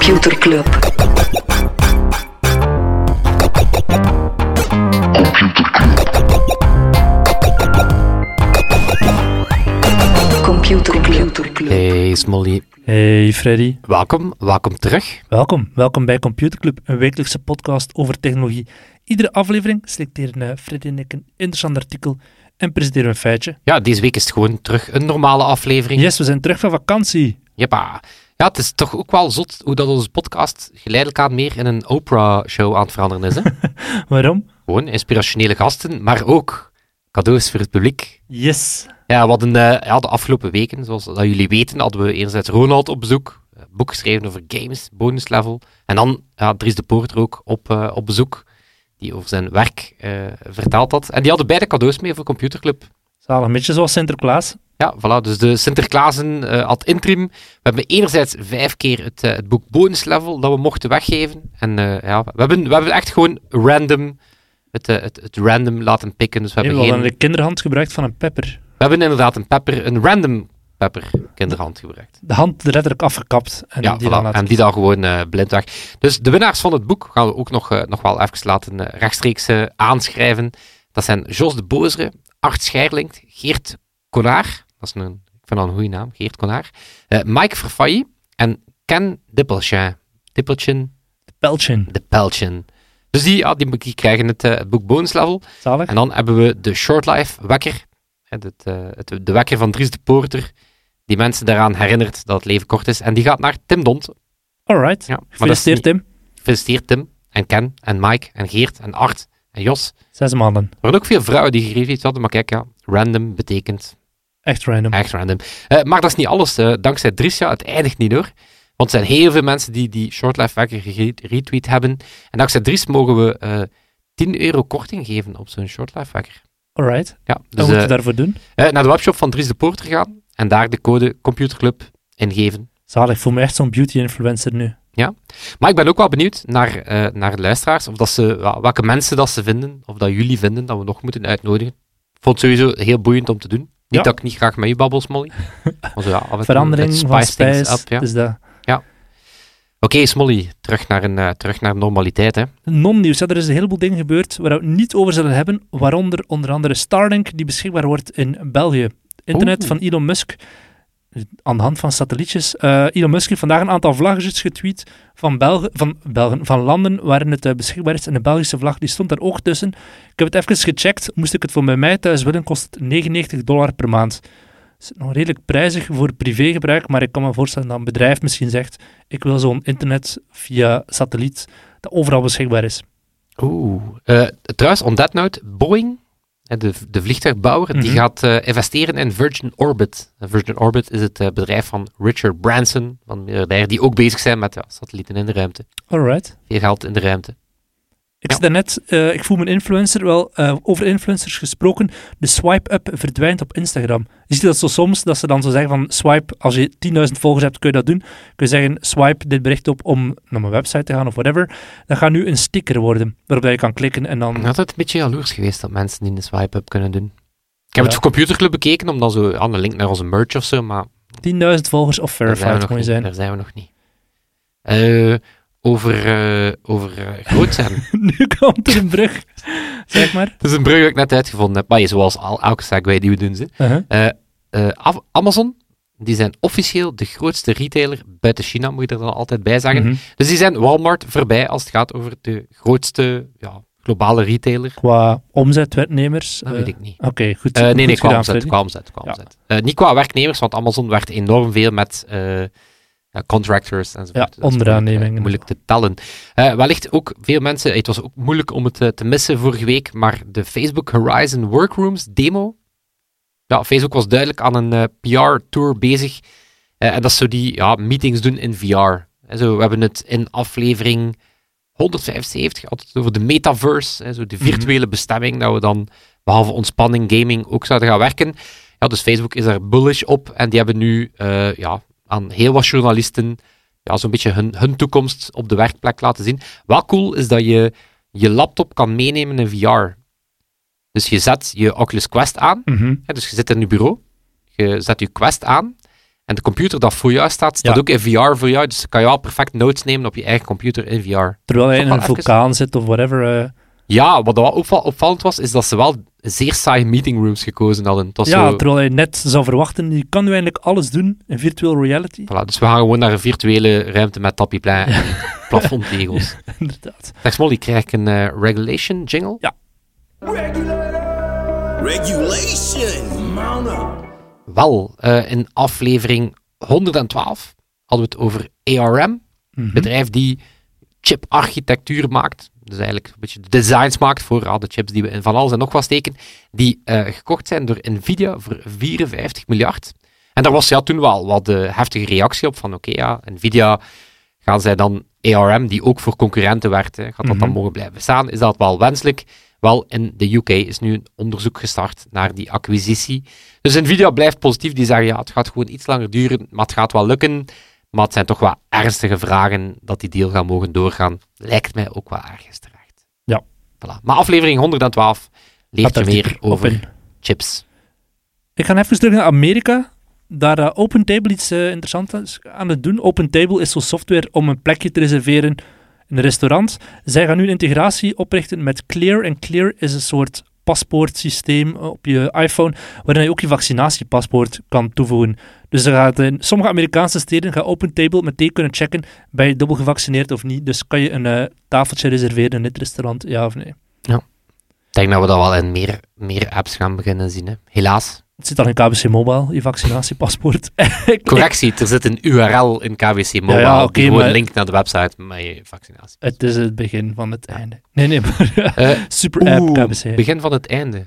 Computer Club. Computer Club. Hey Smolly, Hey Freddy, welkom, welkom terug. welkom. Welkom bij Computer Club, een wekelijkse podcast over technologie. Iedere aflevering selecteren Freddy en ik een interessant artikel en presenteren we een feitje. Ja, deze week is het gewoon terug een normale aflevering. Yes, we zijn terug van vakantie. Jeppa. Ja, het is toch ook wel zot hoe dat onze podcast geleidelijk aan meer in een Oprah-show aan het veranderen is. Hè? Waarom? gewoon inspirationele gasten, maar ook cadeaus voor het publiek. Yes. Ja, we hadden eh, ja, de afgelopen weken, zoals dat jullie weten, hadden we enerzijds Ronald op bezoek. Een boek geschreven over games, bonus level. En dan ja, Dries de Poorter ook op, eh, op bezoek, die over zijn werk eh, verteld had. En die hadden beide cadeaus mee voor Computerclub. Zalig, een beetje zoals Sinterklaas. Ja, voilà. Dus de Sinterklaasen eh ad interim. We hebben enerzijds vijf keer het, eh, het boek bonus level dat we mochten weggeven. En eh, ja, we hebben, we hebben echt gewoon random het, het, het random laten pikken. Dus we Nee, we hebben, geen, de kinderhand gebruikt van een pepper. we hebben inderdaad een pepper, een random pepper kinderhand gebruikt. De hand letterlijk afgekapt. En Ja, die voilà. dan en die dan gewoon blind weg. Dus de winnaars van het boek gaan we ook nog, nog wel even laten rechtstreeks aanschrijven. Dat zijn Jos de Bozere, Art Scheirling, Geert Konaar, dat is een, ik vind dat een goede naam, Geert Konaar, eh, Mike Verfailly en Ken Dippelchin. Dippelchin, Peltje. de Pelchin. Dus die, ja, die, die krijgen het, eh, het boek bonus level. Zalig. En dan hebben we de Short Life wekker. Het, eh, het, de wekker van Dries de Poorter. Die mensen daaraan herinnert dat het leven kort is. En die gaat naar Tim Dont. Alright. Ja, Gefeliciteerd, Tim. Gefeliciteerd Tim en Ken en Mike en Geert en Art en Jos. Zes maanden. Er waren ook veel vrouwen die gereviewd hadden, maar kijk ja, random betekent Echt random. echt random. Eh, maar dat is niet alles. eh, dankzij Dries, ja, het eindigt niet hoor. Want er zijn heel veel mensen die die Shortlife Wekker retweet hebben. En dankzij Dries mogen we eh 10 euro korting geven op zo'n Shortlife Wekker. Alright. Ja, Wat dus moeten we daarvoor doen? naar de webshop van Dries de Poorter gaan en daar de code Computerclub ingeven. Zalig, ik voel me echt zo'n beauty-influencer nu. Maar ik ben ook wel benieuwd naar, naar de luisteraars, of dat ze, ja, welke mensen dat ze vinden, of dat jullie vinden dat we nog moeten uitnodigen. Ik vond het sowieso heel boeiend om te doen. Niet Ja. dat ik niet graag met je babbel, Smolly. Maar zo, ja, toe, Verandering het van spijs. up, ja. Dus dat. Oké, Smolly, terug naar, een, eh, terug naar normaliteit. Hè. Non-nieuws. Ja, er is een heleboel dingen gebeurd waar we het niet over zullen hebben. Waaronder onder andere Starlink, die beschikbaar wordt in België. Internet Oeh. van Elon Musk. Aan de hand van satellietjes. Eh, Elon Musk heeft vandaag een aantal vlaggetjes getweet van, Belgen, van, van landen waarin het eh, beschikbaar is. En de Belgische vlag die stond daar ook tussen. Ik heb het even gecheckt. Moest ik het voor bij mij thuis willen, kost het 99 dollar per maand. Dat is nog redelijk prijzig voor privégebruik, maar ik kan me voorstellen dat een bedrijf misschien zegt ik wil zo'n internet via satelliet dat overal beschikbaar is. Oeh. Eh, trouwens, on that note, Boeing, de, de vliegtuigbouwer, die Mhm. gaat eh, investeren in Virgin Orbit. En Virgin Orbit is het eh, bedrijf van Richard Branson, van miljardair, die ook bezig zijn met ja, satellieten in de ruimte. Alright. Veel geld in de ruimte. Ik Ja. zei daarnet, eh, ik voel me een influencer wel, eh, over influencers gesproken, de swipe-up verdwijnt op Instagram. Je ziet dat zo soms, dat ze dan zo zeggen van swipe, als je 10.000 volgers hebt, kun je dat doen. Kun je zeggen, swipe dit bericht op om naar mijn website te gaan of whatever. Dat gaat nu een sticker worden, waarop je kan klikken en dan... Ik ben altijd een beetje jaloers geweest dat mensen die een swipe-up kunnen doen. Ik heb Ja. het voor Computerclub bekeken, om dan zo aan een link naar onze merch of zo, maar 10.000 volgers of verified moet je zijn. daar zijn we nog niet. Eh, over eh, over eh, groot zijn. nu komt er een brug, zeg maar. Het is een brug dat ik net uitgevonden heb, maar je, zoals al, elke segway die we doen. Ze. Uh-huh. Eh, Amazon, die zijn officieel de grootste retailer buiten China, moet je er dan altijd bij zeggen. Mhm. Dus die zijn Walmart voorbij als het gaat over de grootste ja, globale retailer. Qua omzet, werknemers... Dat weet ik niet. Oké, goed. Nee, nee, qua omzet, qua omzet, qua Ja. omzet. Niet qua werknemers, want Amazon werkt enorm veel met ja, contractors enzovoort. Ja, moeilijk, onderaannemingen. eh, Moeilijk te tellen. Eh, wellicht ook veel mensen, het was ook moeilijk om het eh, te missen vorige week, maar de Facebook Horizon Workrooms demo. Ja, Facebook was duidelijk aan een PR-tour bezig. Eh, en dat is zo die ja, meetings doen in VR. En zo, we hebben het in aflevering 175 altijd over de metaverse, hè, zo de virtuele bestemming, dat we dan behalve ontspanning, gaming ook zouden gaan werken. Ja, dus Facebook is daar bullish op en die hebben nu eh, ja, aan heel wat journalisten ja, zo'n beetje hun, hun toekomst op de werkplek laten zien. Wel cool is dat je je laptop kan meenemen in VR. Dus je zet je Oculus Quest aan, Mhm. dus je zit in je bureau, je zet je Quest aan En de computer dat voor jou staat, staat Ja. ook in VR voor jou. Dus kan je wel perfect notes nemen op je eigen computer in VR. Terwijl Toch in een vulkaan zit of whatever. eh. Ja, wat wel opval- opvallend was, is dat ze wel zeer saaie meetingrooms gekozen hadden. Het was ja, zo, terwijl hij net zou verwachten, je kan nu eigenlijk alles doen in virtual reality. voilà, dus we gaan gewoon naar een virtuele ruimte met tapiplein en plafondtegels. Inderdaad. Zeg Smolly, krijg ik een eh, regulation jingle? Ja. Regulation. Mount up. Wel, eh, in aflevering 112 hadden we het over ARM. Mhm. bedrijf die chiparchitectuur maakt. Dus eigenlijk een beetje de designs maakt voor al de chips die we in van alles en nog wat steken. Die eh, gekocht zijn door Nvidia voor 54 miljard. En daar was ja, toen wel wat de heftige reactie op van oké, ja, Nvidia gaan zij dan ARM, die ook voor concurrenten werkt, hè, gaat dat dan Mhm. mogen blijven staan? Is dat wel wenselijk? Wel, in de UK is nu een onderzoek gestart naar die acquisitie. Dus Nvidia blijft positief. Die zeggen ja, het gaat gewoon iets langer duren, maar het gaat wel lukken. Maar het zijn toch wel ernstige vragen dat die deal gaat mogen doorgaan. Lijkt mij ook wel ergens terecht. Ja. Voilà. Maar aflevering 112 leert je meer over chips. Ik ga even terug naar Amerika. Daar uh, OpenTable iets eh, interessants aan het doen. OpenTable is zo'n software om een plekje te reserveren in een restaurant. Zij gaan nu een integratie oprichten met Clear. En Clear is een soort paspoortsysteem op je iPhone, waarin je ook je vaccinatiepaspoort kan toevoegen. Dus er gaat in sommige Amerikaanse steden gaat OpenTable meteen kunnen checken, ben je dubbel gevaccineerd of niet. Dus kan je een eh, tafeltje reserveren in dit restaurant, ja of nee. Ik denk dat we dat wel in meer, meer apps gaan beginnen zien. Hè. Helaas. Het zit al in KBC Mobile, je vaccinatiepaspoort. Correctie, er zit een URL in KWC Mobile ja, oké, die gewoon maar- linkt naar de website met je vaccinatie. Het is het begin van het einde. Nee, nee, maar Eh, super app KBC. Oké. begin van het einde.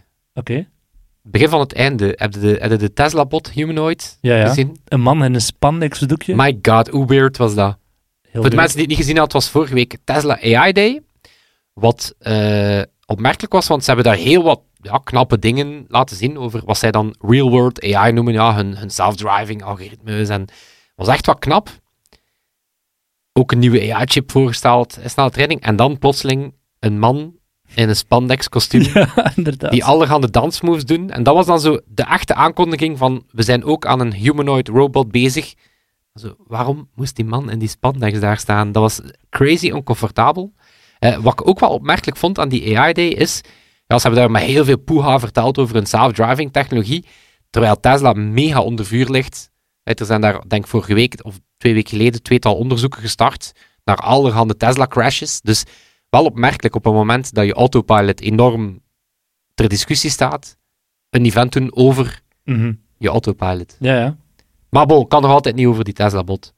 Begin van het einde. Heb je de, heb je de Tesla-bot Humanoid Ja, ja. gezien? Een man in een spandex doekje. My god, hoe weird was dat? Heel Voor de mensen die het niet gezien hadden, was vorige week Tesla AI Day. Wat eh, opmerkelijk was, want ze hebben daar heel wat ja, knappe dingen laten zien over wat zij dan real-world AI noemen. Ja, hun, hun self-driving algoritmes. En was echt wat knap. Ook een nieuwe AI-chip voorgesteld, snelle training. En dan plotseling een man in een spandex kostuum Ja, inderdaad. die allerhande dansmoves doen. En dat was dan zo de echte aankondiging van we zijn ook aan een humanoid robot bezig. Zo, waarom moest die man in die spandex daar staan? Dat was crazy oncomfortabel. Eh, wat ik ook wel opmerkelijk vond aan die AI Day is, ja, ze hebben daar met heel veel poeha verteld over een self-driving technologie, terwijl Tesla mega onder vuur ligt. Er zijn daar, denk ik, vorige week of twee weken geleden tweetal onderzoeken gestart naar allerhande Tesla-crashes. Dus wel opmerkelijk op het moment dat je autopilot enorm ter discussie staat, een event doen over Mhm. je autopilot. Ja, ja. Maar bon, kan nog altijd niet over die Tesla-bot.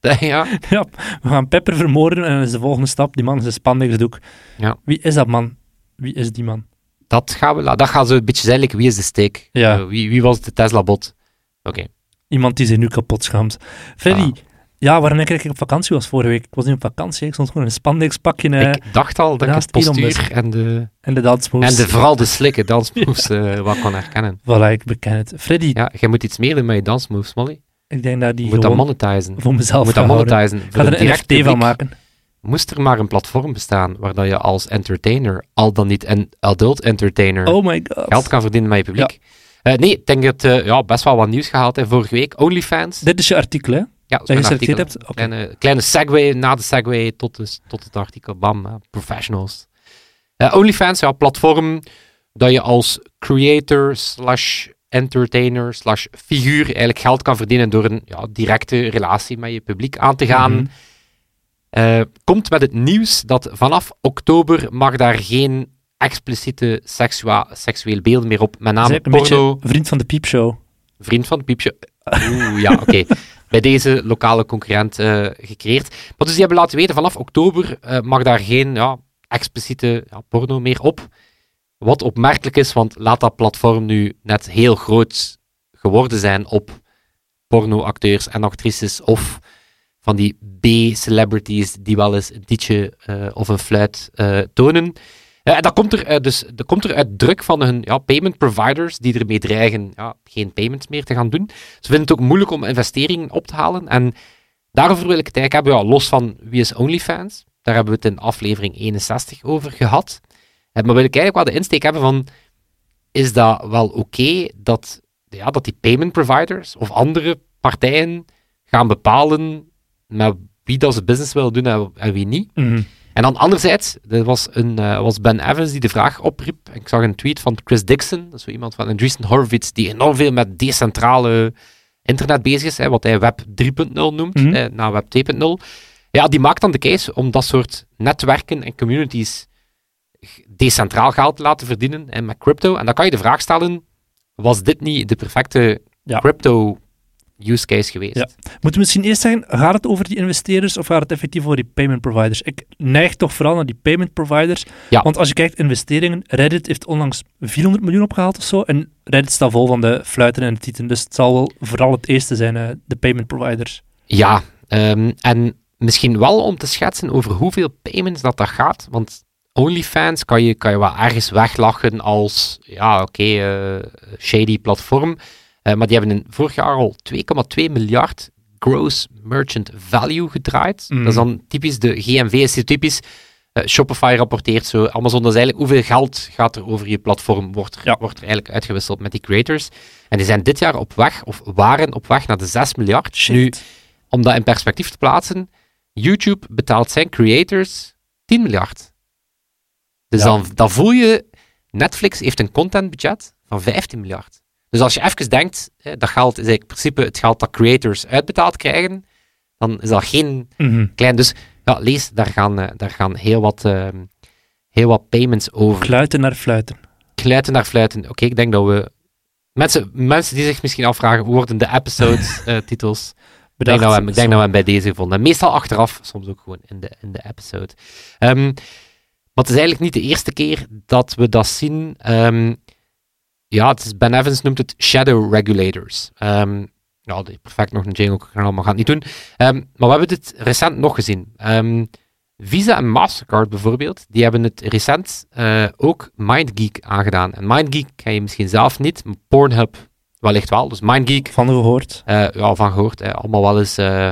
ja, ja. We gaan Pepper vermoorden en dan is de volgende stap, die man is een spandex doek. Ja. Wie is dat man? Wie is die man? dat gaan we, la- dat gaan ze een beetje zijn, like, wie is de steek? Ja. Eh, wie, wie was de Tesla-bot? Oké. Iemand die zich nu kapot schaamt. Freddy, Ah. ja, waarom ik op vakantie was vorige week? Ik was niet op vakantie, ik stond gewoon in een spandex pakje eh, ik dacht al dat ik het postuur en de, en de dansmoves. en de, vooral de slikken dansmoves eh, wat kon herkennen. Voilà, ik beken het. Freddy, Ja, jij moet iets meer doen met je dansmoves, Molly. ik denk dat die moet dat monetizen. voor mezelf moet dat monetizen. Voor ga er een direct NFT van maken. Moest er maar een platform bestaan waar dat je als entertainer, al dan niet een adult entertainer, Oh my god. geld kan verdienen met je publiek. Eh, nee, ik denk dat eh, ja, best wel wat nieuws gehaald heeft vorige week. OnlyFans. Dit is je artikel, hè? Ja, dat je geselecteerd artikel. hebt? Oké. Kleine, kleine segue, na de segue tot, de, tot het artikel. Bam, eh, professionals. OnlyFans, ja, platform dat je als creator slash entertainer slash figuur eigenlijk geld kan verdienen door een ja, directe relatie met je publiek aan te gaan. Mhm. Eh, komt met het nieuws dat vanaf oktober mag daar geen expliciete seksua- seksueel beelden meer op. Met name een porno. vriend van de piepshow. Vriend van het piepje. Oeh, ja, oké. Bij deze lokale concurrent eh, gecreëerd. Maar dus die hebben laten weten, vanaf oktober eh, mag daar geen ja, expliciete ja, porno meer op. Wat opmerkelijk is, want laat dat platform nu net heel groot geworden zijn op pornoacteurs en actrices of van die B-celebrities die wel eens een tietje eh, of een fluit eh, tonen. En dat komt er, dus, dat komt er uit druk van hun ja, payment providers die ermee dreigen ja, geen payments meer te gaan doen. Ze vinden het ook moeilijk om investeringen op te halen. En daarover wil ik het eigenlijk hebben, ja, los van wie is OnlyFans. Daar hebben we het in aflevering 61 over gehad. Eh, maar wil ik eigenlijk wel de insteek hebben van, is dat wel oké dat, ja, dat die payment providers of andere partijen gaan bepalen met wie dat ze business willen doen en, en wie niet. Mhm. En dan anderzijds, er was, een, eh, was Ben Evans die de vraag opriep. Ik zag een tweet van Chris Dixon, dat is zo iemand van Andreessen Horowitz, die enorm veel met decentrale internet bezig is, hè, wat hij Web 3.0 noemt, eh, na Web 2.0. Ja, die maakt dan de case om dat soort netwerken en communities decentraal geld te laten verdienen en met crypto. En dan kan je de vraag stellen, was dit niet de perfecte Ja. crypto use case geweest? Ja. Moeten we misschien eerst zeggen, gaat het over die investeerders of gaat het effectief over die payment providers? Ik neig toch vooral naar die payment providers. Ja. Want als je kijkt, investeringen, Reddit heeft onlangs 400 miljoen opgehaald of zo. En Reddit staat vol van de fluiten en de tieten. Dus het zal wel vooral het eerste zijn, eh, de payment providers. Ja, ehm, en misschien wel om te schetsen over hoeveel payments dat dat gaat. Want OnlyFans kan je, kan je wel ergens weglachen als, ja, oké, eh, shady platform. Eh, maar die hebben in vorig jaar al 2,2 miljard gross merchant value gedraaid. Mhm. Dat is dan typisch, de GMV is typisch. eh, Shopify rapporteert zo, Amazon, dat is eigenlijk hoeveel geld gaat er over je platform, wordt er, Ja. wordt er eigenlijk uitgewisseld met die creators. En die zijn dit jaar op weg, of waren op weg naar de 6 miljard. Shit. Nu, om dat in perspectief te plaatsen, YouTube betaalt zijn creators 10 miljard. Dus Ja. dan, dan voel je, Netflix heeft een contentbudget van 15 miljard. Dus als je even denkt, hè, dat geld is in principe het geld dat creators uitbetaald krijgen, dan is dat geen Mhm. klein... Dus ja, lees, daar gaan, eh, daar gaan heel, wat, ehm, heel wat payments over. Kluiten naar fluiten. Kluiten naar fluiten. Oké, ik denk dat we... Mensen, mensen die zich misschien afvragen, hoe worden de episode-titels... Ik denk, dat we, ik denk dat we hem bij deze gevonden. Meestal achteraf, soms ook gewoon in de, in de episode. Ehm, maar het is eigenlijk niet de eerste keer dat we dat zien. Ehm, ja, het is, Ben Evans noemt het shadow regulators. Ehm ja, die perfect nog een jingle kanaal, maar gaat niet doen. Ehm, maar we hebben dit recent nog gezien. Ehm, Visa en Mastercard bijvoorbeeld, die hebben het recent eh, ook MindGeek aangedaan. En MindGeek ken je misschien zelf niet, maar Pornhub wellicht wel. Dus MindGeek Van gehoord. eh, ja, van gehoord. hè. allemaal wel eens eh,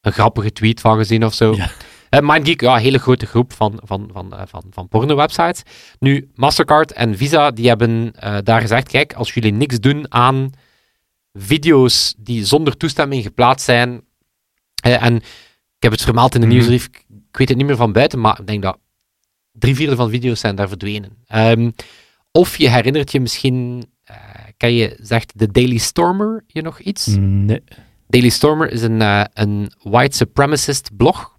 een grappige tweet van gezien of zo. Ja. Eh, MindGeek, ja, een hele grote groep van, van, van, eh, van, van porno-websites. Nu, Mastercard en Visa, die hebben eh, daar gezegd, kijk, als jullie niks doen aan video's die zonder toestemming geplaatst zijn, en ik heb het vermeld in de Mhm. nieuwsbrief, ik, weet het niet meer van buiten, maar ik denk dat drie vierde van video's zijn daar verdwenen. Ehm, of je herinnert je misschien, kan je, zegt de Daily Stormer je nog iets? Nee. Daily Stormer is een, een white supremacist blog.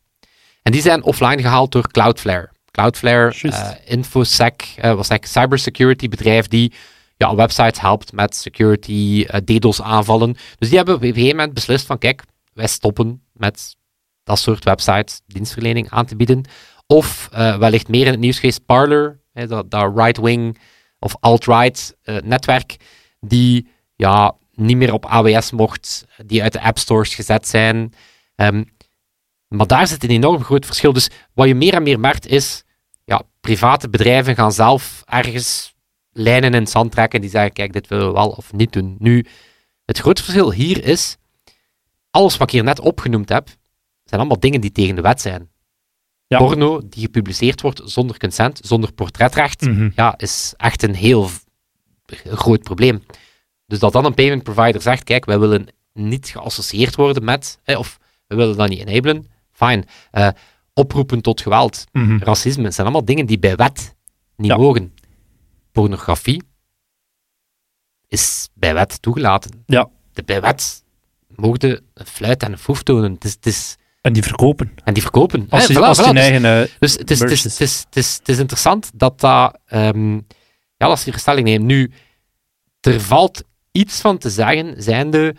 En die zijn offline gehaald door Cloudflare. Cloudflare, eh, InfoSec, eh, was eigenlijk een cybersecurity bedrijf die ja, websites helpt met security, eh, DDoS aanvallen. Dus die hebben op een gegeven moment beslist van kijk, wij stoppen met dat soort websites dienstverlening aan te bieden. Of wellicht meer in het nieuws geweest, Parler, hè, dat, dat right-wing of alt-right netwerk, die ja, niet meer op AWS mocht, die uit de app stores gezet zijn. Ehm, maar daar zit een enorm groot verschil. Dus wat je meer en meer merkt is, ja, private bedrijven gaan zelf ergens lijnen in het zand trekken die zeggen, kijk, dit willen we wel of niet doen. Nu, het grote verschil hier is, alles wat ik hier net opgenoemd heb, zijn allemaal dingen die tegen de wet zijn. Ja. Porno die gepubliceerd wordt zonder consent, zonder portretrecht, Mhm. ja, is echt een heel groot probleem. Dus dat dan een payment provider zegt, kijk, wij willen niet geassocieerd worden met, eh, of we willen dat niet enablen, fijn. Eh, oproepen tot geweld, Mhm. racisme, het zijn allemaal dingen die bij wet niet Ja. mogen. Pornografie is bij wet toegelaten. Ja. De, bij wet mogen een fluit en een foef tonen. Het is, het is, En die verkopen. en die verkopen. Als je, voilà, als Dus- eigen... eh, dus het is, het, is, het, is, het, is, het is interessant dat dat... ehm, ja, als je stelling neemt. Nu, er valt iets van te zeggen, zijnde...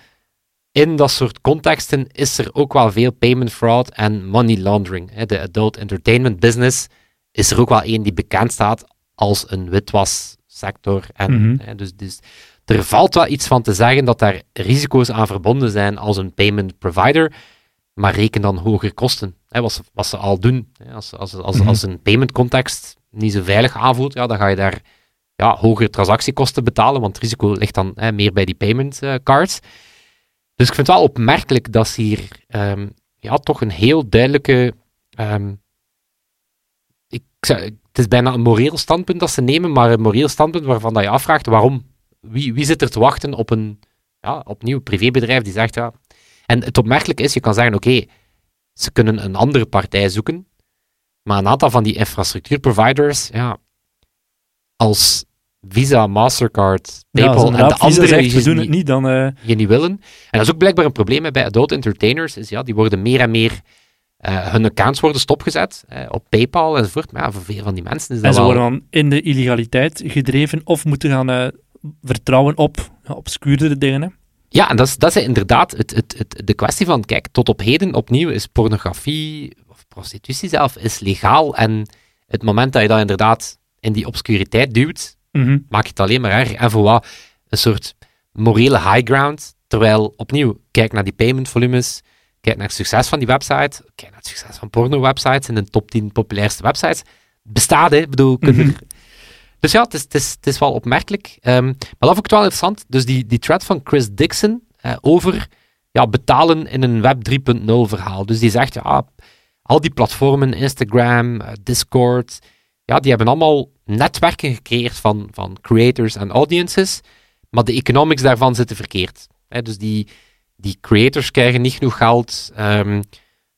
In dat soort contexten is er ook wel veel payment fraud en money laundering. De adult entertainment business is er ook wel één die bekend staat als een witwassector. En, Mhm. dus, dus er valt wel iets van te zeggen dat daar risico's aan verbonden zijn als een payment provider, maar reken dan hogere kosten. Wat, ze, wat ze al doen. Als, als, als, Mhm. als een payment context niet zo veilig aanvoelt, ja, dan ga je daar ja, hogere transactiekosten betalen, want het risico ligt dan hè, meer bij die payment eh, cards. Dus ik vind het wel opmerkelijk dat ze hier ehm, ja, toch een heel duidelijke. ehm, ik, zou- het is bijna een moreel standpunt dat ze nemen, maar een moreel standpunt waarvan dat je afvraagt waarom. Wie, wie zit er te wachten op een ja, opnieuw privébedrijf die zegt: ja, En het opmerkelijke is, je kan zeggen, oké, ze kunnen een andere partij zoeken, maar een aantal van die infrastructuurproviders, ja, als Visa, Mastercard, PayPal en de andere zegt, we doen het niet, dan... eh, je niet willen. En dat is ook blijkbaar een probleem bij adult entertainers, is ja, die worden meer en meer, eh, hun accounts worden stopgezet eh, op PayPal enzovoort, maar ja, voor veel van die mensen is en dat ze wel... worden dan in de illegaliteit gedreven of moeten gaan vertrouwen op obscuurdere dingen. Hè. Ja, en dat is, dat is inderdaad het, het, het, de kwestie van, kijk, tot op heden opnieuw is pornografie, of prostitutie zelf, is legaal. En het moment dat je dat inderdaad in die obscuriteit duwt, Mhm. maak je het alleen maar erg. En voor wat? Een soort morele high ground. Terwijl, opnieuw, kijk naar die payment volumes, kijk naar het succes van die website, kijk naar het succes van porno-websites in de top 10 populairste websites. Bestaat, hè? Ik bedoel, er- Dus ja, het is, het is, het is wel opmerkelijk. Ehm, maar dat vond ik wel interessant. Dus die, die thread van Chris Dixon eh, over ja, betalen in een Web 3.0 verhaal. Dus die zegt, ja, al die platformen, Instagram, eh, Discord, ja, die hebben allemaal netwerken gecreëerd van, van creators en audiences, maar de economics daarvan zitten verkeerd. Hè, dus die, die creators krijgen niet genoeg geld. ehm,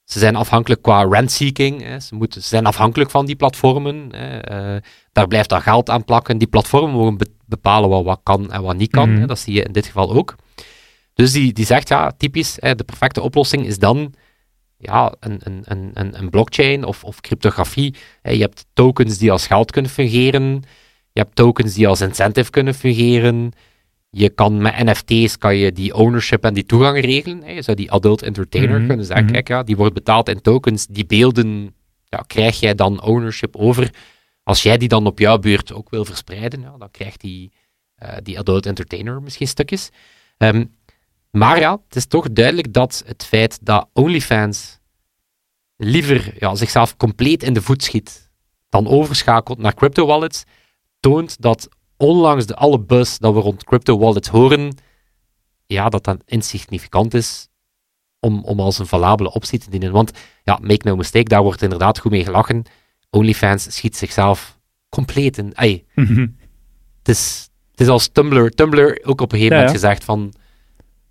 ze zijn afhankelijk qua rent-seeking. hè, Ze, moeten, ze zijn afhankelijk van die platformen. hè, eh, daar blijft dan geld aan plakken. Die platformen mogen be- bepalen wat, wat kan en wat niet kan. Mhm. hè, dat zie je in dit geval ook. Dus die, die zegt, ja, typisch, hè, de perfecte oplossing is dan ja, een, een, een, een, blockchain of, of cryptografie. Hè, Je hebt tokens die als geld kunnen fungeren. Je hebt tokens die als incentive kunnen fungeren. Je kan met NFT's kan je die ownership en die toegang regelen. Hè. Je zou die adult entertainer Mhm, kunnen zeggen, mhm. kijk, ja, die wordt betaald in tokens. Die beelden ja, krijg jij dan ownership over. Als jij die dan op jouw beurt ook wil verspreiden, ja, dan krijgt die, eh, die adult entertainer misschien stukjes. Ehm, maar ja, het is toch duidelijk dat het feit dat OnlyFans liever ja, zichzelf compleet in de voet schiet dan overschakelt naar crypto wallets, toont dat ondanks de alle buzz dat we rond crypto wallets horen, ja, dat dat insignificant is om, om als een valabele optie te dienen. Want ja, make no mistake, daar wordt inderdaad goed mee gelachen. OnlyFans schiet zichzelf compleet in. Ey, Mhm. het is, het is als Tumblr. Tumblr ook op een gegeven Ja, moment ja. gezegd van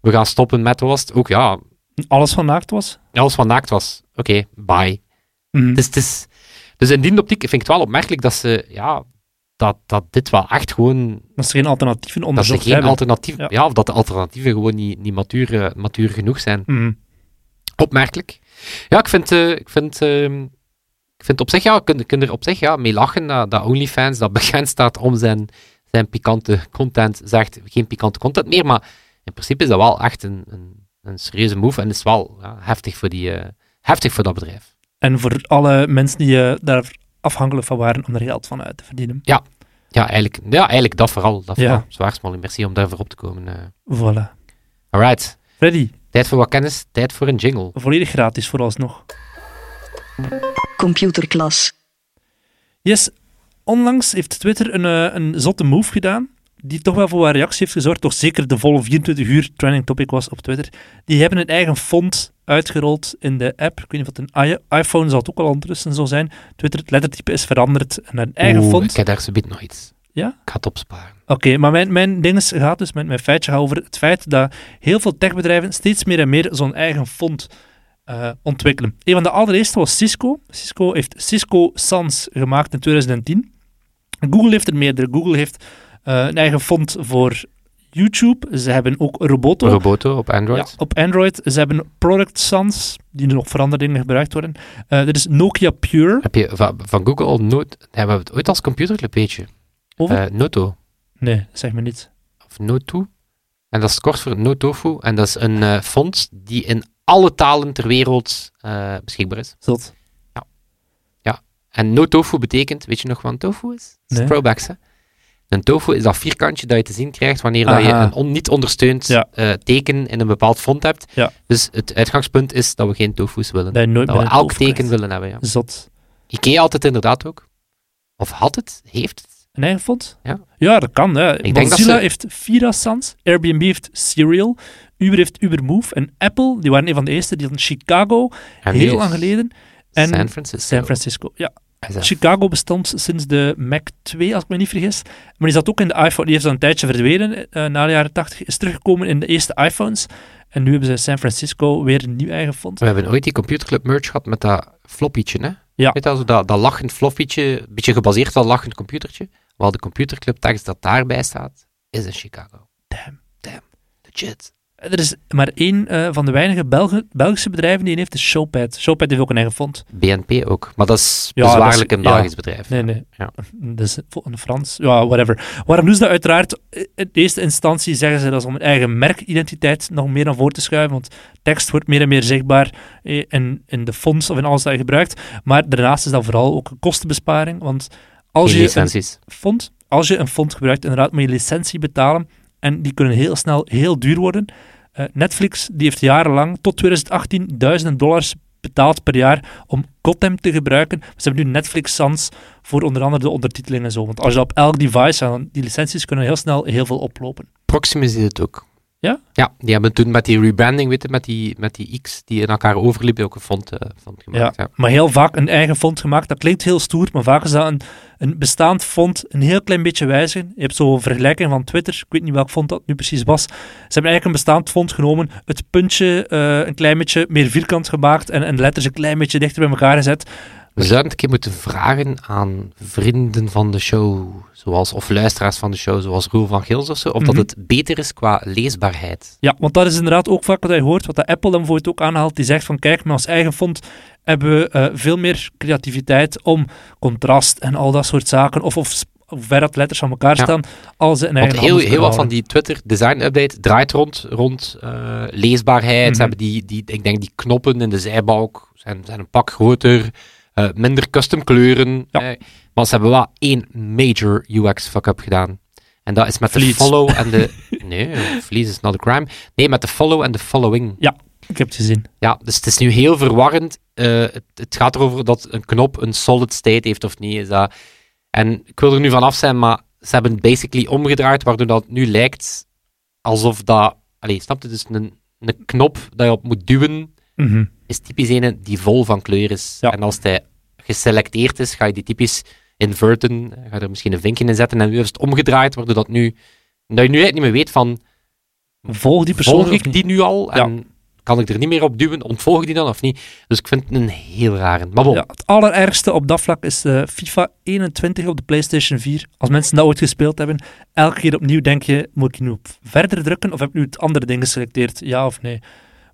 we gaan stoppen met was het ook ja, Alles van naakt was. alles wat naakt was. Oké, bye. Mhm. Het is, dus in die optiek vind ik het wel opmerkelijk dat ze ja, dat, dat dit wel echt gewoon Dat ze geen alternatieven dat ze onderzocht geen alternatief Ja. ja. of dat de alternatieven gewoon niet, niet matuur, eh, matuur genoeg zijn. Mhm. Opmerkelijk. Ja, ik vind, eh, ik vind, ehm, ik vind op zich, ja, kun, kun er op zich ja, mee lachen dat, dat OnlyFans, dat bekend staat om zijn, zijn pikante content, zegt geen pikante content meer, maar in principe is dat wel echt een, een, een serieuze move en is wel ja, heftig, voor die, eh, heftig voor dat bedrijf. En voor alle mensen die eh, daar afhankelijk van waren om er geld van uit te verdienen. Ja, eigenlijk, ja, eigenlijk dat vooral. Dat Ja. vooral. Zwaar merci om daarvoor op te komen. eh. Voilà. Alright, Freddy, tijd voor wat kennis, tijd voor een jingle. volledig gratis vooralsnog. Computerklas. Yes, onlangs heeft Twitter een, een zotte move gedaan, die toch wel voor wat reactie heeft gezorgd, toch zeker de volle 24 uur trending topic was op Twitter. Die hebben een eigen font uitgerold in de app. Ik weet niet of het een iPhone zal het ook al ondertussen zo zijn. Twitter, het lettertype is veranderd en een eigen Oeh, font. Ik heb daar zo nog iets. Ja? Ik ga het opsparen. Oké, maar mijn, mijn ding is- gaat dus, mijn, mijn feitje gaat over het feit dat heel veel techbedrijven steeds meer en meer zo'n eigen font eh, ontwikkelen. Een van de allereerste was Cisco. Cisco heeft Cisco Sans gemaakt in 2010. Google heeft er meerdere. Google heeft een eigen font voor YouTube. Ze hebben ook Roboto. Roboto op Ja, Android. op Android. Ze hebben Product Sans, die nog voor andere dingen gebruikt worden. Eh er is Nokia Pure. Heb je van, van Google al. Hebben we het ooit als je? Over? Eh, Noto. nee, zeg me niet. Of Notu. En dat is kort voor Notofu. En dat is een eh, font die in alle talen ter wereld eh, beschikbaar is. Zot. En Notofu betekent... Weet je nog wat een tofu is? Nee. throwbacks, hè? Een tofu is dat vierkantje dat je te zien krijgt wanneer dat je een on- niet ondersteund Ja. eh, teken in een bepaald font hebt. Ja. Dus het uitgangspunt is dat we geen tofu's willen. Dat we elk teken krijgt. willen hebben, ja. Zot. Ikea had het inderdaad ook. Of had het? Heeft het? Een eigen font? Ja. Ja, dat kan. Hè. Mozilla ze- heeft Fira Sans, Airbnb heeft Serial, Uber heeft Ubermove en Apple, die waren een van de eerste, die hadden Chicago, En heel lang geleden. En San Francisco. San Francisco, ja. Chicago bestond sinds de Mac 2, als ik me niet vergis. Maar die zat ook in de iPhone. Die heeft dan een tijdje verdwenen eh, na de jaren 80. Is teruggekomen in de eerste iPhones. En nu hebben ze San Francisco weer een nieuw eigen font. We hebben ooit die computerclub merch gehad met dat floppietje, hè? Ja. Weet je, dat, dat lachend floppietje, een beetje gebaseerd op dat lachend computertje. Wel, de computerclub tekst dat daarbij staat, is in Chicago. Damn. Damn. Legit. Er is maar één eh, van de weinige Belge- Belgische bedrijven die een heeft, is Showpad. Showpad heeft ook een eigen font. BNP ook. Maar dat is Ja, bezwaarlijk dat is- een ja. Belgisch bedrijf. Nee, nee. Ja. Dus een Frans. Ja, whatever. Waarom doen ze dat? Uiteraard, in eerste instantie zeggen ze dat is om hun eigen merkidentiteit nog meer naar voren te schuiven, want tekst wordt meer en meer zichtbaar eh, in, in de fonts of in alles dat je gebruikt. Maar daarnaast is dat vooral ook een kostenbesparing, want als Geen je licenties. een font, als je een font gebruikt, inderdaad moet je licentie betalen en die kunnen heel snel heel duur worden. Eh, Netflix die heeft jarenlang, tot 2018, duizenden dollars betaald per jaar om Gotham te gebruiken. Ze hebben nu Netflix Sans voor onder andere de ondertiteling en zo. Want als je op elk device, die licenties kunnen heel snel heel veel oplopen. Proximus deed het ook. Ja? Ja, die hebben toen met die rebranding, weet je, met die, met die X die in elkaar overliepen, ook een font, eh, font gemaakt. Ja. Maar heel vaak een eigen font gemaakt. Dat klinkt heel stoer, maar vaak is dat een, een bestaand font een heel klein beetje wijzigen. Je hebt zo'n vergelijking van Twitter. Ik weet niet welk font dat nu precies was. Ze hebben eigenlijk een bestaand font genomen, het puntje eh, een klein beetje meer vierkant gemaakt en, en de letters een klein beetje dichter bij elkaar gezet. We zouden het een keer moeten vragen aan vrienden van de show, zoals, of luisteraars van de show, zoals Roel van Gils of zo, of Mhm. dat het beter is qua leesbaarheid. Ja, want dat is inderdaad ook vaak wat je hoort, wat dat Apple dan bijvoorbeeld ook aanhaalt. Die zegt van, kijk, met ons eigen font hebben we eh, veel meer creativiteit om contrast en al dat soort zaken, of, of ver dat letters van elkaar Ja. staan, als ze een eigen heel, heel wat van die Twitter design update draait rond, rond eh, leesbaarheid. Mhm. Ze hebben die, die, ik denk die knoppen in de zijbalk zijn, zijn een pak groter, eh, minder custom kleuren. Ja. eh, maar ze hebben wel één major UX fuck-up gedaan. En dat is met de follow en de... Nee, fleece is not a crime. Nee, met de follow en de following. Ik heb het gezien. Ja, dus het is nu heel verwarrend. Eh, het, het gaat erover dat een knop een solid state heeft of niet. Is dat... En ik wil er nu vanaf zijn, maar ze hebben het basically omgedraaid, waardoor dat nu lijkt alsof dat... Allee, snap je? Dus een, een knop dat je op moet duwen, Mhm. is typisch een die vol van kleur is. Ja. En als hij geselecteerd is, ga je die typisch inverten, ga je er misschien een vinkje in zetten, en nu is het omgedraaid, waardoor dat nu... Dat je nu eigenlijk niet meer weet van, Volg die persoon volg ik die nu al? Ja. En kan ik er niet meer op duwen? Ontvolg ik die dan of niet? Dus ik vind het een heel rare. Maar bon, Ja, het allerergste op dat vlak is eh, FIFA 21 op de PlayStation 4. Als mensen dat ooit gespeeld hebben, elke keer opnieuw denk je, moet ik nu op verder drukken of heb ik nu het andere ding geselecteerd? Ja of nee?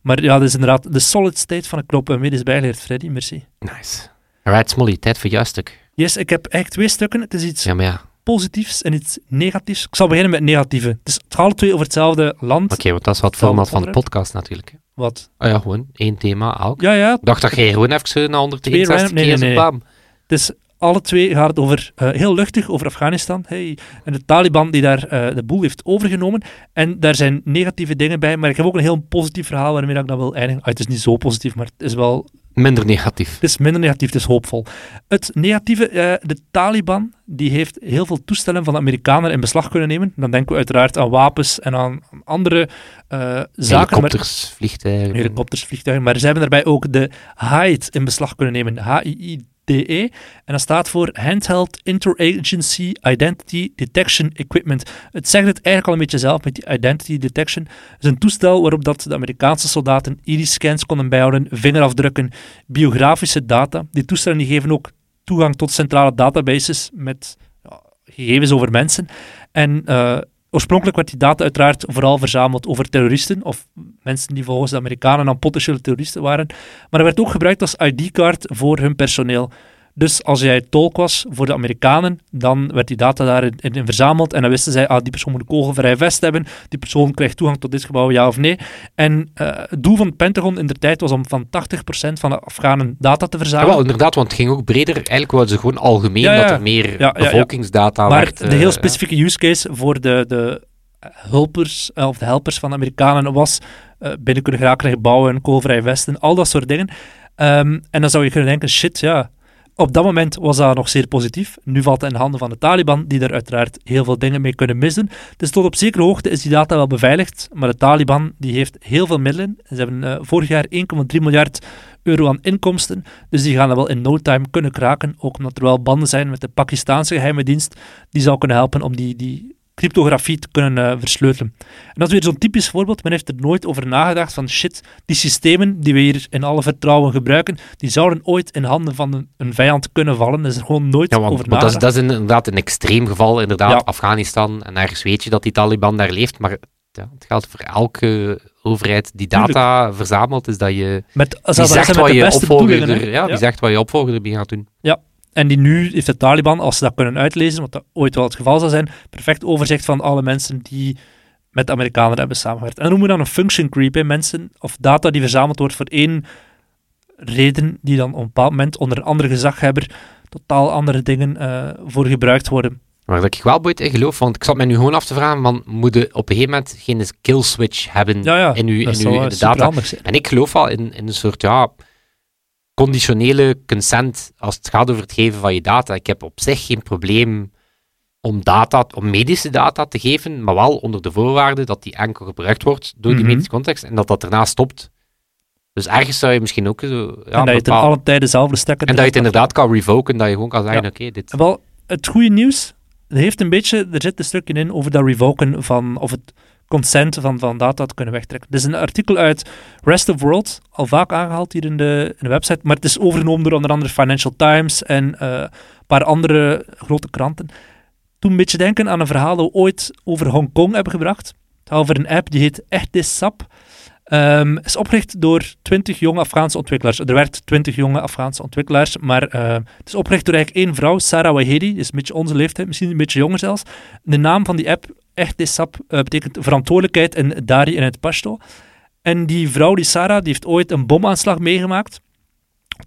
Maar ja, dat is inderdaad de solid state van een knop. En is bijgeleerd, Freddy, merci. nice. Alright, Smolly, tijd voor jouw stuk. Yes, ik heb eigenlijk twee stukken. Het is iets Ja, maar ja. positiefs en iets negatiefs. Ik zal beginnen met het negatieve. Het, is, het alle twee over hetzelfde land. Oké, want dat is wat format van de podcast natuurlijk. hè. Wat? Ah ja, gewoon één thema elk. Ja, ja, Ik dacht dat jij gewoon even zo na 163 random- nee, keer nee, nee. bam. Dus alle twee gaat het over, eh, heel luchtig over Afghanistan. Hey, en de Taliban die daar eh, de boel heeft overgenomen. En daar zijn negatieve dingen bij. Maar ik heb ook een heel positief verhaal waarmee ik dat wil eindigen. Ah, het is niet zo positief, maar het is wel Minder negatief. het is minder negatief, het is hoopvol. Het negatieve, eh, de Taliban, die heeft heel veel toestellen van de Amerikanen in beslag kunnen nemen. Dan denken we uiteraard aan wapens en aan andere eh, zaken. maar- Helikopters, vliegtuigen. helikopters, vliegtuigen. Maar ze hebben daarbij ook de HIDE in beslag kunnen nemen. H-I-I-D-E. E. En dat staat voor Handheld Interagency Identity Detection Equipment. Het zegt het eigenlijk al een beetje zelf met die Identity Detection. Het is een toestel waarop dat de Amerikaanse soldaten iris-scans konden bijhouden, vingerafdrukken, biografische data. Die toestellen die geven ook toegang tot centrale databases met ja, gegevens over mensen. En eh, oorspronkelijk werd die data uiteraard vooral verzameld over terroristen of mensen die volgens de Amerikanen dan potentiële terroristen waren. Maar het werd ook gebruikt als ID-kaart voor hun personeel. Dus als jij tolk was voor de Amerikanen, dan werd die data daarin in, verzameld. En dan wisten zij, ah, die persoon moet een kogelvrij vest hebben. Die persoon krijgt toegang tot dit gebouw, ja of nee. En eh, het doel van het Pentagon in de tijd was om van 80% van de Afghanen data te Ja, verzamelen. wel, inderdaad, want het ging ook breder. Eigenlijk wilden ze gewoon algemeen Ja, ja. dat er meer Ja, ja, ja. bevolkingsdata Maar werd. de eh, heel specifieke use case voor de, de hulpers, eh, of de helpers van de Amerikanen was eh, binnen kunnen geraken gebouwen, koolvrije vesten, al dat soort dingen. Ehm, en dan zou je kunnen denken, shit, ja, op dat moment was dat nog zeer positief. Nu valt het in de handen van de Taliban, die daar uiteraard heel veel dingen mee kunnen misdoen. Dus tot op zekere hoogte is die data wel beveiligd, maar de Taliban die heeft heel veel middelen. Ze hebben eh, vorig jaar 1,3 miljard euro aan inkomsten. Dus die gaan dat wel in no time kunnen kraken. Ook omdat er wel banden zijn met de Pakistaanse geheime dienst. Die zou kunnen helpen om die, die cryptografie te kunnen uh, versleutelen. En dat is weer zo'n typisch voorbeeld. Men heeft er nooit over nagedacht van shit, die systemen die we hier in alle vertrouwen gebruiken, die zouden ooit in handen van een, een vijand kunnen vallen. Dat is er gewoon nooit Ja, want, over want dat, is, nagedacht. dat is inderdaad een extreem geval, inderdaad, Ja. Afghanistan. En ergens weet je dat die Taliban daar leeft, maar ja, het geldt voor elke overheid die data verzamelt, is dat je... Met, Die zegt, wat je beste opvolger er, ja, die zegt wat je opvolger erbij gaat doen. En die nu heeft de Taliban, als ze dat kunnen uitlezen, wat dat ooit wel het geval zal zijn, perfect overzicht van alle mensen die met de Amerikanen hebben samengewerkt. En dan noemen we dan een function creep, hè. mensen of data die verzameld wordt voor één reden, die dan op een bepaald moment onder een andere gezaghebber totaal andere dingen eh, voor gebruikt worden. Maar dat ik wel boeit in geloof, want ik zat mij nu gewoon af te vragen, man, moet je op een gegeven moment geen kill switch hebben Ja, ja, in uw, in uw in de data? En ik geloof al in, in een soort, ja, conditionele consent als het gaat over het geven van je data. Ik heb op zich geen probleem om data, om medische data te geven, maar wel onder de voorwaarde dat die enkel gebruikt wordt door die Mhm. medische context en dat dat daarna stopt. Dus ergens zou je misschien ook zo... Ja, en dat je bepaal- alle tijden zelf stekker en dat je het inderdaad kan revoken, dat je gewoon kan zeggen, Ja. oké, dit... Wel, het goede nieuws, er heeft een beetje, er zit een stukje in over dat revoken van, of het consent van, van data te kunnen wegtrekken. Dit is een artikel uit Rest of World, al vaak aangehaald hier in de, website, maar het is overgenomen door onder andere Financial Times en eh, een paar andere grote kranten. Toen een beetje denken aan een verhaal dat we ooit over Hongkong hebben gebracht. Het gaat over een app die heet Echtisap. Ehm is opgericht door 20 jonge Afghaanse ontwikkelaars. Er werd 20 jonge Afghaanse ontwikkelaars, maar eh, het is opgericht door eigenlijk één vrouw, Sarah Wahedi, is een beetje onze leeftijd, misschien een beetje jonger zelfs. De naam van die app, Echtisap, eh betekent verantwoordelijkheid in Dari in het Pashto. En die vrouw, die Sarah, die heeft ooit een bomaanslag meegemaakt.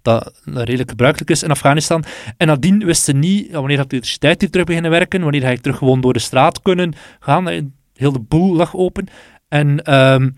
Dat redelijk gebruikelijk is in Afghanistan. En nadien wist ze niet ja, wanneer had de elektriciteit hier terug beginnen werken, wanneer ik terug gewoon door de straat kunnen gaan. Heel de boel lag open. En ehm,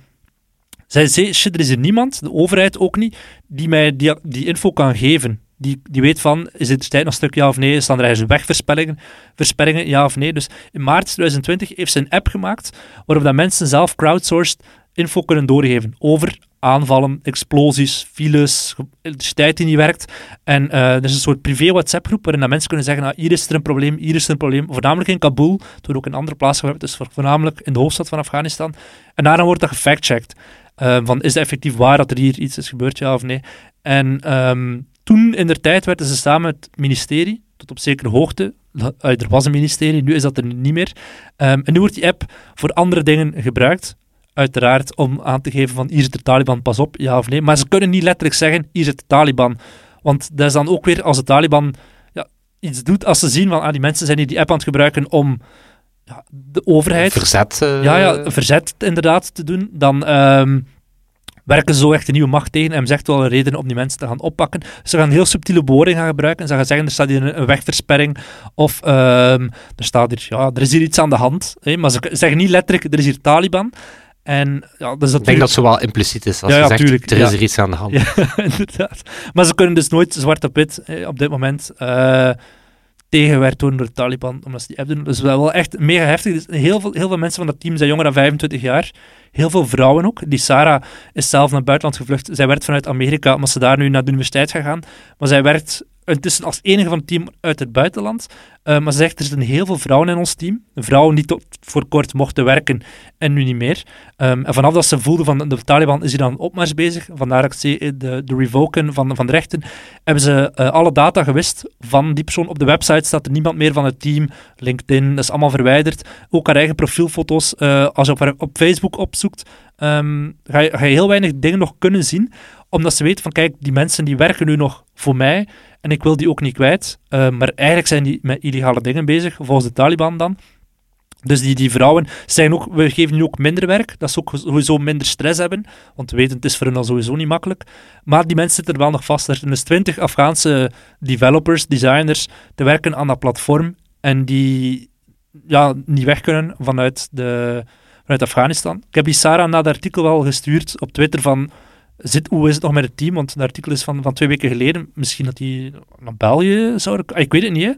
zij zei, shit, er is er niemand, de overheid ook niet, die mij die, die info kan geven. Die, die weet van, is de tijd nog stuk ja of nee? Staan er ergens wegversperringen, versperringen, ja of nee? Dus in maart 2020 heeft ze een app gemaakt waarop dat mensen zelf crowdsourced info kunnen doorgeven over aanvallen, explosies, files, elektriciteit die niet werkt. En eh, er is een soort privé WhatsApp-groep waarin dat mensen kunnen zeggen, ah, hier is er een probleem, hier is er een probleem. Voornamelijk in Kabul, wordt ook in andere plaatsen gewerkt, dus voor- voornamelijk in de hoofdstad van Afghanistan. En daarna wordt dat gefactchecked. Eh, van, is het effectief waar dat er hier iets is gebeurd, ja of nee? En ehm, toen in der tijd werden ze samen met het ministerie, tot op zekere hoogte, eh, er was een ministerie, nu is dat er niet meer. Ehm, en nu wordt die app voor andere dingen gebruikt. Uiteraard om aan te geven van hier zit de Taliban, pas op, ja of nee. Maar ze kunnen niet letterlijk zeggen, hier zit de Taliban. Want dat is dan ook weer als de Taliban ja, iets doet, als ze zien van ah, die mensen zijn hier die app aan het gebruiken om ja, de overheid Verzet. eh, ja, ja, verzet inderdaad te doen, dan ehm, werken ze zo echt een nieuwe macht tegen. En hebben ze echt wel een reden om die mensen te gaan oppakken. Ze gaan heel subtiele bewoordingen gaan gebruiken. Ze gaan zeggen, er staat hier een, wegversperring. Of ehm, er staat hier, ja, er is hier iets aan de hand. Hè? Maar ze zeggen niet letterlijk, er is hier Taliban. En ja, dat is Ik denk dat natuurlijk... zo wel impliciet is. Als Ja, je zegt, er is er iets aan de hand. Ja, inderdaad. Maar ze kunnen dus nooit zwart op wit eh, op dit moment eh, tegengewerkt worden door de Taliban, omdat ze die app doen. Dus wel wel echt mega heftig. Dus heel, veel, heel veel mensen van dat team zijn jonger dan 25 jaar. Heel veel vrouwen ook. Die Sarah is zelf naar het buitenland gevlucht. Zij werkt vanuit Amerika, omdat ze daar nu naar de universiteit gaan. Maar zij werkt intussen als enige van het team uit het buitenland. Eh, maar ze zegt, er zitten heel veel vrouwen in ons team. Vrouwen die tot voor kort mochten werken en nu niet meer. Ehm, en vanaf dat ze voelden van de Taliban is hier dan opmars bezig, vandaar dat ik eh, de, de revoken van, van de rechten, hebben ze eh, alle data gewist van die persoon. Op de website staat er niemand meer van het team, LinkedIn, dat is allemaal verwijderd. Ook haar eigen profielfoto's, eh, als je op, op Facebook opzoekt, ehm, ga je heel weinig dingen nog kunnen zien, omdat ze weten van, kijk, die mensen die werken nu nog voor mij, en ik wil die ook niet kwijt. Eh, maar eigenlijk zijn die met illegale dingen bezig, volgens de Taliban dan. Dus die, die vrouwen zijn ook, we geven nu ook minder werk, dat ze ook sowieso minder stress hebben, want we weten, het is voor hen al sowieso niet makkelijk. Maar die mensen zitten er wel nog vast. Er zijn dus 20 Afghaanse developers, designers, te werken aan dat platform en die ja, niet weg kunnen vanuit, de, vanuit Afghanistan. Ik heb die Sarah na het artikel wel gestuurd op Twitter van zit, hoe is het nog met het team? Want het artikel is van, van twee weken geleden. Misschien dat die naar België zou... Ik weet het niet, hè.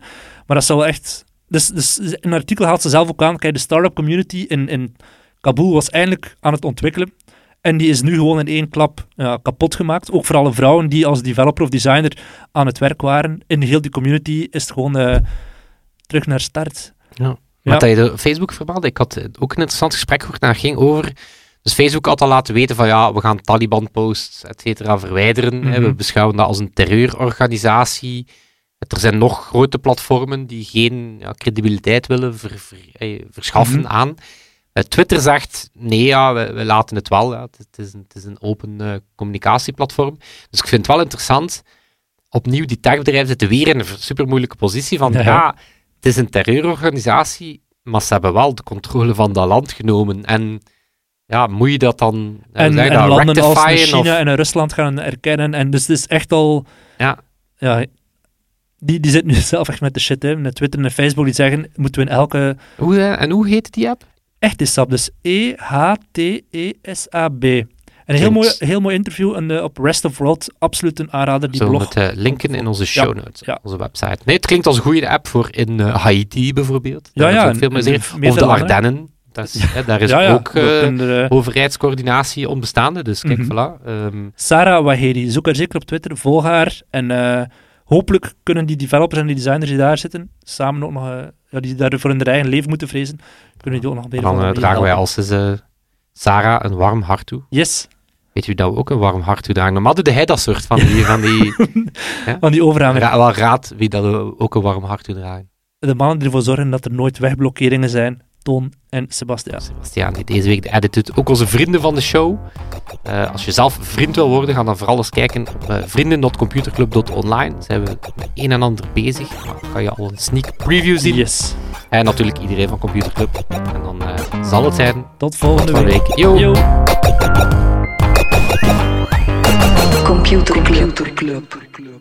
Maar dat zou wel echt... Dus, dus een artikel haalt ze zelf ook aan. Kijk, de startup community in, in Kabul was eindelijk aan het ontwikkelen. En die is nu gewoon in één klap kapot gemaakt. Ook voor alle vrouwen die als developer of designer aan het werk waren. In heel die community is het gewoon eh, terug naar start. Ja. Ja. Wat je de Facebook vermeldde, ik had ook een interessant gesprek gehoord naar ging over. Dus Facebook had al laten weten van ja, we gaan Taliban-posts, et cetera, verwijderen. Mhm. We beschouwen dat als een terreurorganisatie. Er zijn nog grote platformen die geen ja, credibiliteit willen ver- ver- eh, verschaffen Mhm. aan. Eh, Twitter zegt nee, ja, we, we laten het wel. Ja. Het, het is een, het is een open eh, communicatieplatform. Dus ik vind het wel interessant. Opnieuw, die techbedrijven zitten weer in een super moeilijke positie van Ja. ja, het is een terreurorganisatie, maar ze hebben wel de controle van dat land genomen. En ja, moet je dat dan hoe En, dat, landen als China of- en Rusland gaan erkennen. En dus het is echt al... Ja. ja die, die zitten nu zelf echt met de shit, hè. Met Twitter en Facebook, die zeggen, moeten we in elke... Hoe, eh, en hoe heet die app? Echt is dat, dus E E-H-T-E-S-A-B. En een heel mooi, heel mooi interview en, eh, op Rest of World. Absoluut een aanrader, die Zo blog. met eh, linken in onze show notes, ja. onze website. Nee, het klinkt als een goede app voor in eh, Haiti bijvoorbeeld. Ja, Daar ja, en- veel meerdere Of de. Ardennen. Dat is, hè, daar is ja, ja. ook eh, overheidscoördinatie onbestaande. Dus kijk, Mhm. voilà. ehm, Sarah Wahedi, zoek haar zeker op Twitter, volg haar. En eh, hopelijk kunnen die developers en die designers die daar zitten, samen ook nog, eh, ja, die daarvoor in hun eigen leven moeten vrezen, kunnen die ook nog beetje dan eh, dragen wij als eh, Sarah een warm hart toe. Yes, Weet u dat we ook een warm hart toedragen? Normaal doet hij dat soort van die... Van die van die overhanger. ra- wel raad wie dat we ook een warm hart toedragen. De mannen die ervoor zorgen dat er nooit wegblokkeringen zijn, Toon en Sebastiaan. Sebastiaan, die deze week de edit doet. Ook onze vrienden van de show. Eh, als je zelf vriend wil worden, ga dan vooral eens kijken op uh, vrienden.computerclub.online. Zijn we met een en ander bezig. Maar kan je al een sneak preview zien. Yes. En natuurlijk iedereen van Computerclub. En dan uh, zal het zijn. Tot volgende Tot week. week. Yo. Yo. Computer Club.